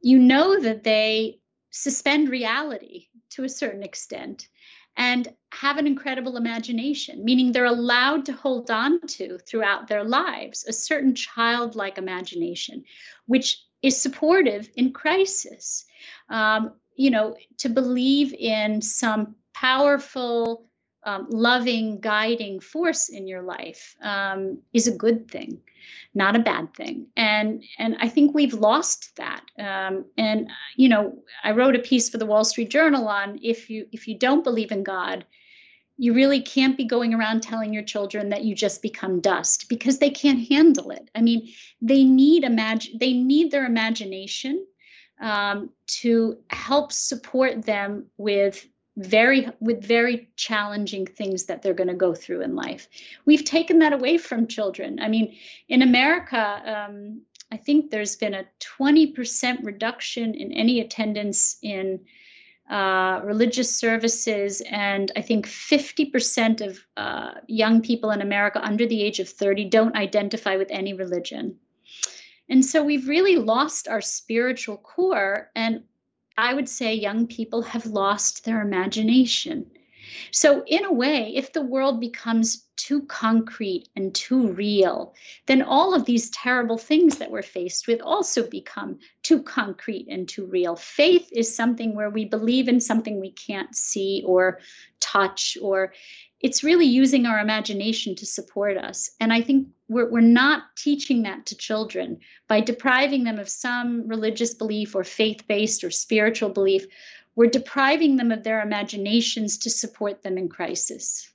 you know that they suspend reality to a certain extent and have an incredible imagination, meaning they're allowed to hold on to throughout their lives a certain childlike imagination, which is supportive in crisis. Um, you know, to believe in some powerful um, loving, guiding force in your life um, is a good thing, not a bad thing. And and I think we've lost that. Um, and you know, I wrote a piece for the Wall Street Journal on if you if you don't believe in God, you really can't be going around telling your children that you just become dust because they can't handle it. I mean, they need imagine they need their imagination um, to help support them with very with very challenging things that they're going to go through in life we've taken that away from children i mean in america um, i think there's been a 20% reduction in any attendance in uh, religious services and i think 50% of uh, young people in america under the age of 30 don't identify with any religion and so we've really lost our spiritual core and I would say young people have lost their imagination. So, in a way, if the world becomes too concrete and too real, then all of these terrible things that we're faced with also become too concrete and too real. Faith is something where we believe in something we can't see or touch, or it's really using our imagination to support us. And I think we're, we're not teaching that to children by depriving them of some religious belief or faith based or spiritual belief. We're depriving them of their imaginations to support them in crisis.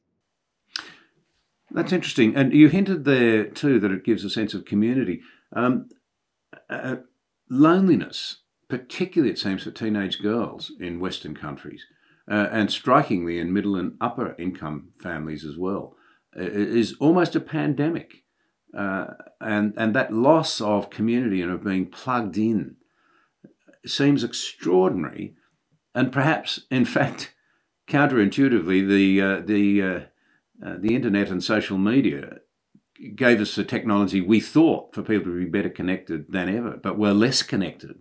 That's interesting. And you hinted there too that it gives a sense of community. Um, uh, loneliness, particularly it seems for teenage girls in Western countries, uh, and strikingly in middle and upper income families as well, is almost a pandemic. Uh, and, and that loss of community and of being plugged in seems extraordinary. And perhaps, in <laughs> fact, counterintuitively, the, uh, the, uh, the internet and social media gave us the technology we thought for people to be better connected than ever, but we're less connected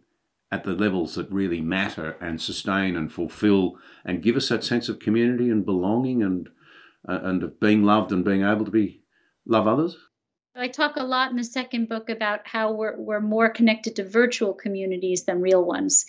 at the levels that really matter and sustain and fulfill and give us that sense of community and belonging and uh, and of being loved and being able to be love others. I talk a lot in the second book about how we're we're more connected to virtual communities than real ones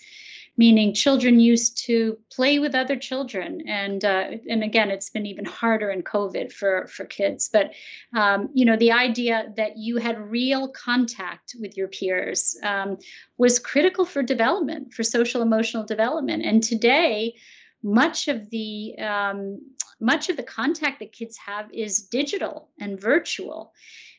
meaning children used to play with other children. And uh, and again it's been even harder in covid for for kids. But um, you know the idea that you had real contact with your peers um, was critical for development for social emotional development. And today much of the um, much of the contact that kids have is digital and virtual.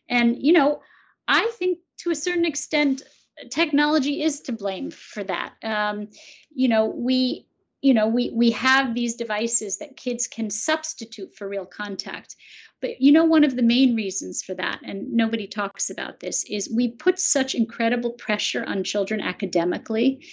And you know i think to a certain extent technology is to blame for that. Um, you know, we you know we we have these devices that kids can substitute for real contact but you know one of the main reasons for that and nobody talks about this is we put such incredible pressure on children academically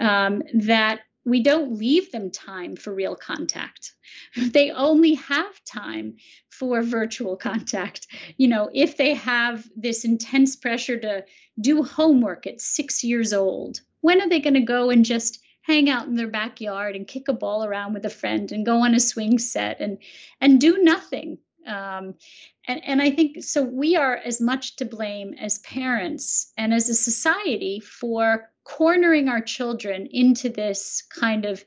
um, that we don't leave them time for real contact. <laughs> They only have time for virtual contact. You know, if they have this intense pressure to do homework at six years old, when are they going to go and just hang out in their backyard and kick a ball around with a friend and go on a swing set and and do nothing um, and, and I think so we are as much to blame as parents and as a society for cornering our children into this kind of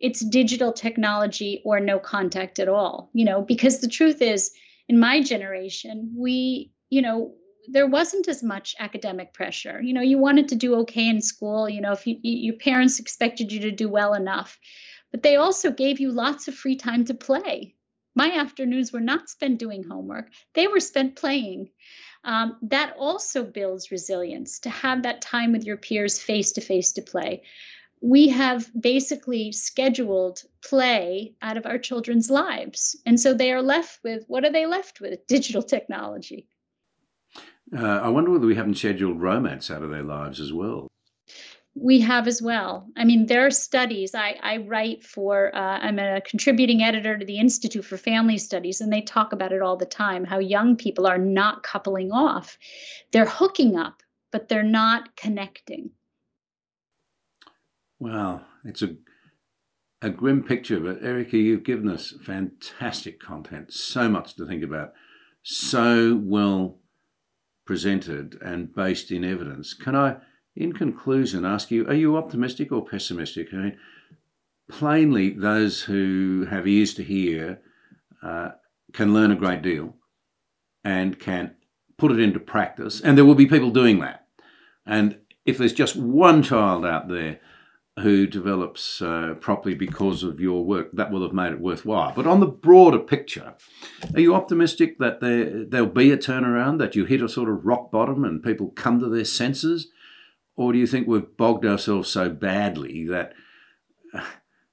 it's digital technology or no contact at all you know because the truth is in my generation we you know there wasn't as much academic pressure. You know you wanted to do okay in school you know if you, your parents expected you to do well enough but they also gave you lots of free time to play. My afternoons were not spent doing homework, they were spent playing. Um, that also builds resilience to have that time with your peers face to face to play. we have basically scheduled play out of our children's lives. And so they are left with what are they left with? <laughs> Digital technology. Uh, I wonder whether we haven't scheduled romance out of their lives as well. We have as well. I mean, there are studies. I, I write for, uh, I'm a contributing editor to the Institute for Family Studies, and they talk about it all the time how young people are not coupling off. They're hooking up, but they're not connecting. Wow, it's a a grim picture, but Erica, you've given us fantastic content, so much to think about, so well presented and based in evidence. Can I, in conclusion, ask you, are you optimistic or pessimistic? I mean, plainly, those who have ears to hear uh, can learn a great deal and can put it into practice, and there will be people doing that. And if there's just one child out there who develops uh, properly because of your work, that will have made it worthwhile. But on the broader picture, are you optimistic that there there'll be a turnaround, that you hit a sort of rock bottom and people come to their senses, or do you think we've bogged ourselves so badly that,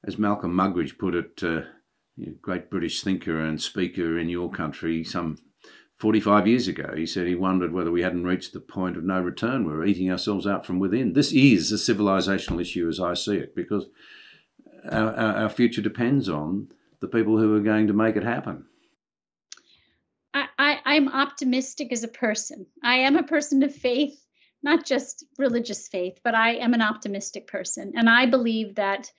as Malcolm Muggeridge put it, uh, great British thinker and speaker in your country, some 45 years ago, he said he wondered whether we hadn't reached the point of no return. We are eating ourselves out from within. This is a civilizational issue as I see it, because our, our, future depends on the people who are going to make it happen. I, I'm optimistic as a person. I am a person of faith, not just religious faith, but I am an optimistic person. And I believe that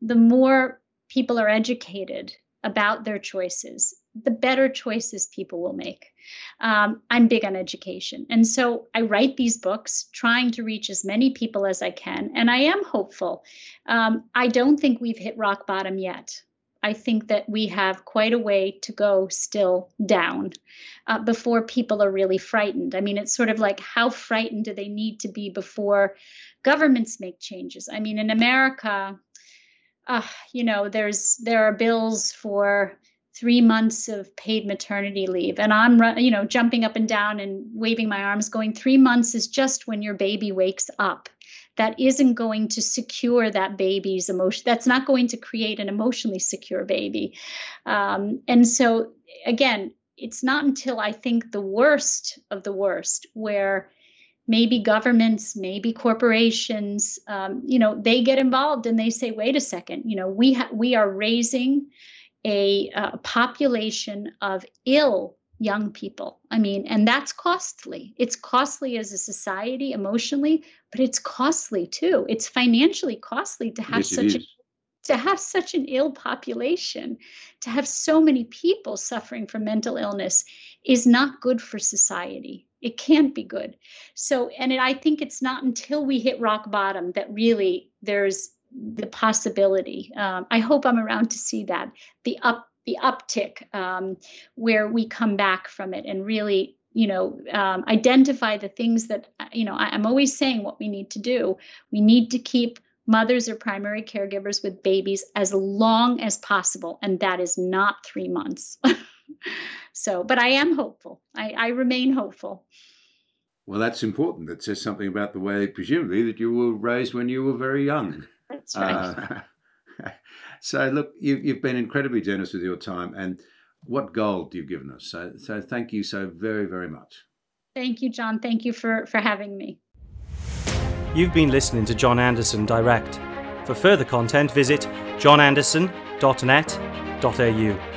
the more people are educated about their choices, the better choices people will make. Um, I'm big on education. And so I write these books trying to reach as many people as I can. And I am hopeful. Um, I don't think we've hit rock bottom yet. I think that we have quite a way to go still down uh, before people are really frightened. I mean, it's sort of like how frightened do they need to be before governments make changes? I mean, in America, uh, you know, there's there are bills for three months of paid maternity leave. And i'm you know jumping up and down and waving my arms going three months is just when your baby wakes up. That isn't going to secure that baby's emotion that's not going to create an emotionally secure baby. Um, and so again it's not until i think the worst of the worst where maybe governments maybe corporations um, you know they get involved and they say wait a second you know we ha- we are raising a, a population of ill young people. I mean, and that's costly. It's costly as a society emotionally, but it's costly too. It's financially costly to have yes, such a to have such an ill population, to have so many people suffering from mental illness is not good for society. It can't be good. So, and it, I think it's not until we hit rock bottom that really there's the possibility. Um, I hope I'm around to see that the up the uptick um, where we come back from it and really you know um, identify the things that you know I, i'm always saying what we need to do. We need to keep mothers or primary caregivers with babies as long as possible and that is not three months. <laughs> So but i am hopeful. I, I remain hopeful. Well that's important. That says something about the way presumably that you were raised when you were very young that's right. Uh, <laughs> so, look, you, you've been incredibly generous with your time, and what gold you've given us. So, so thank you so very, very much. Thank you, John. Thank you for, for having me. You've been listening to John Anderson Direct. For further content, visit johnanderson.net.au.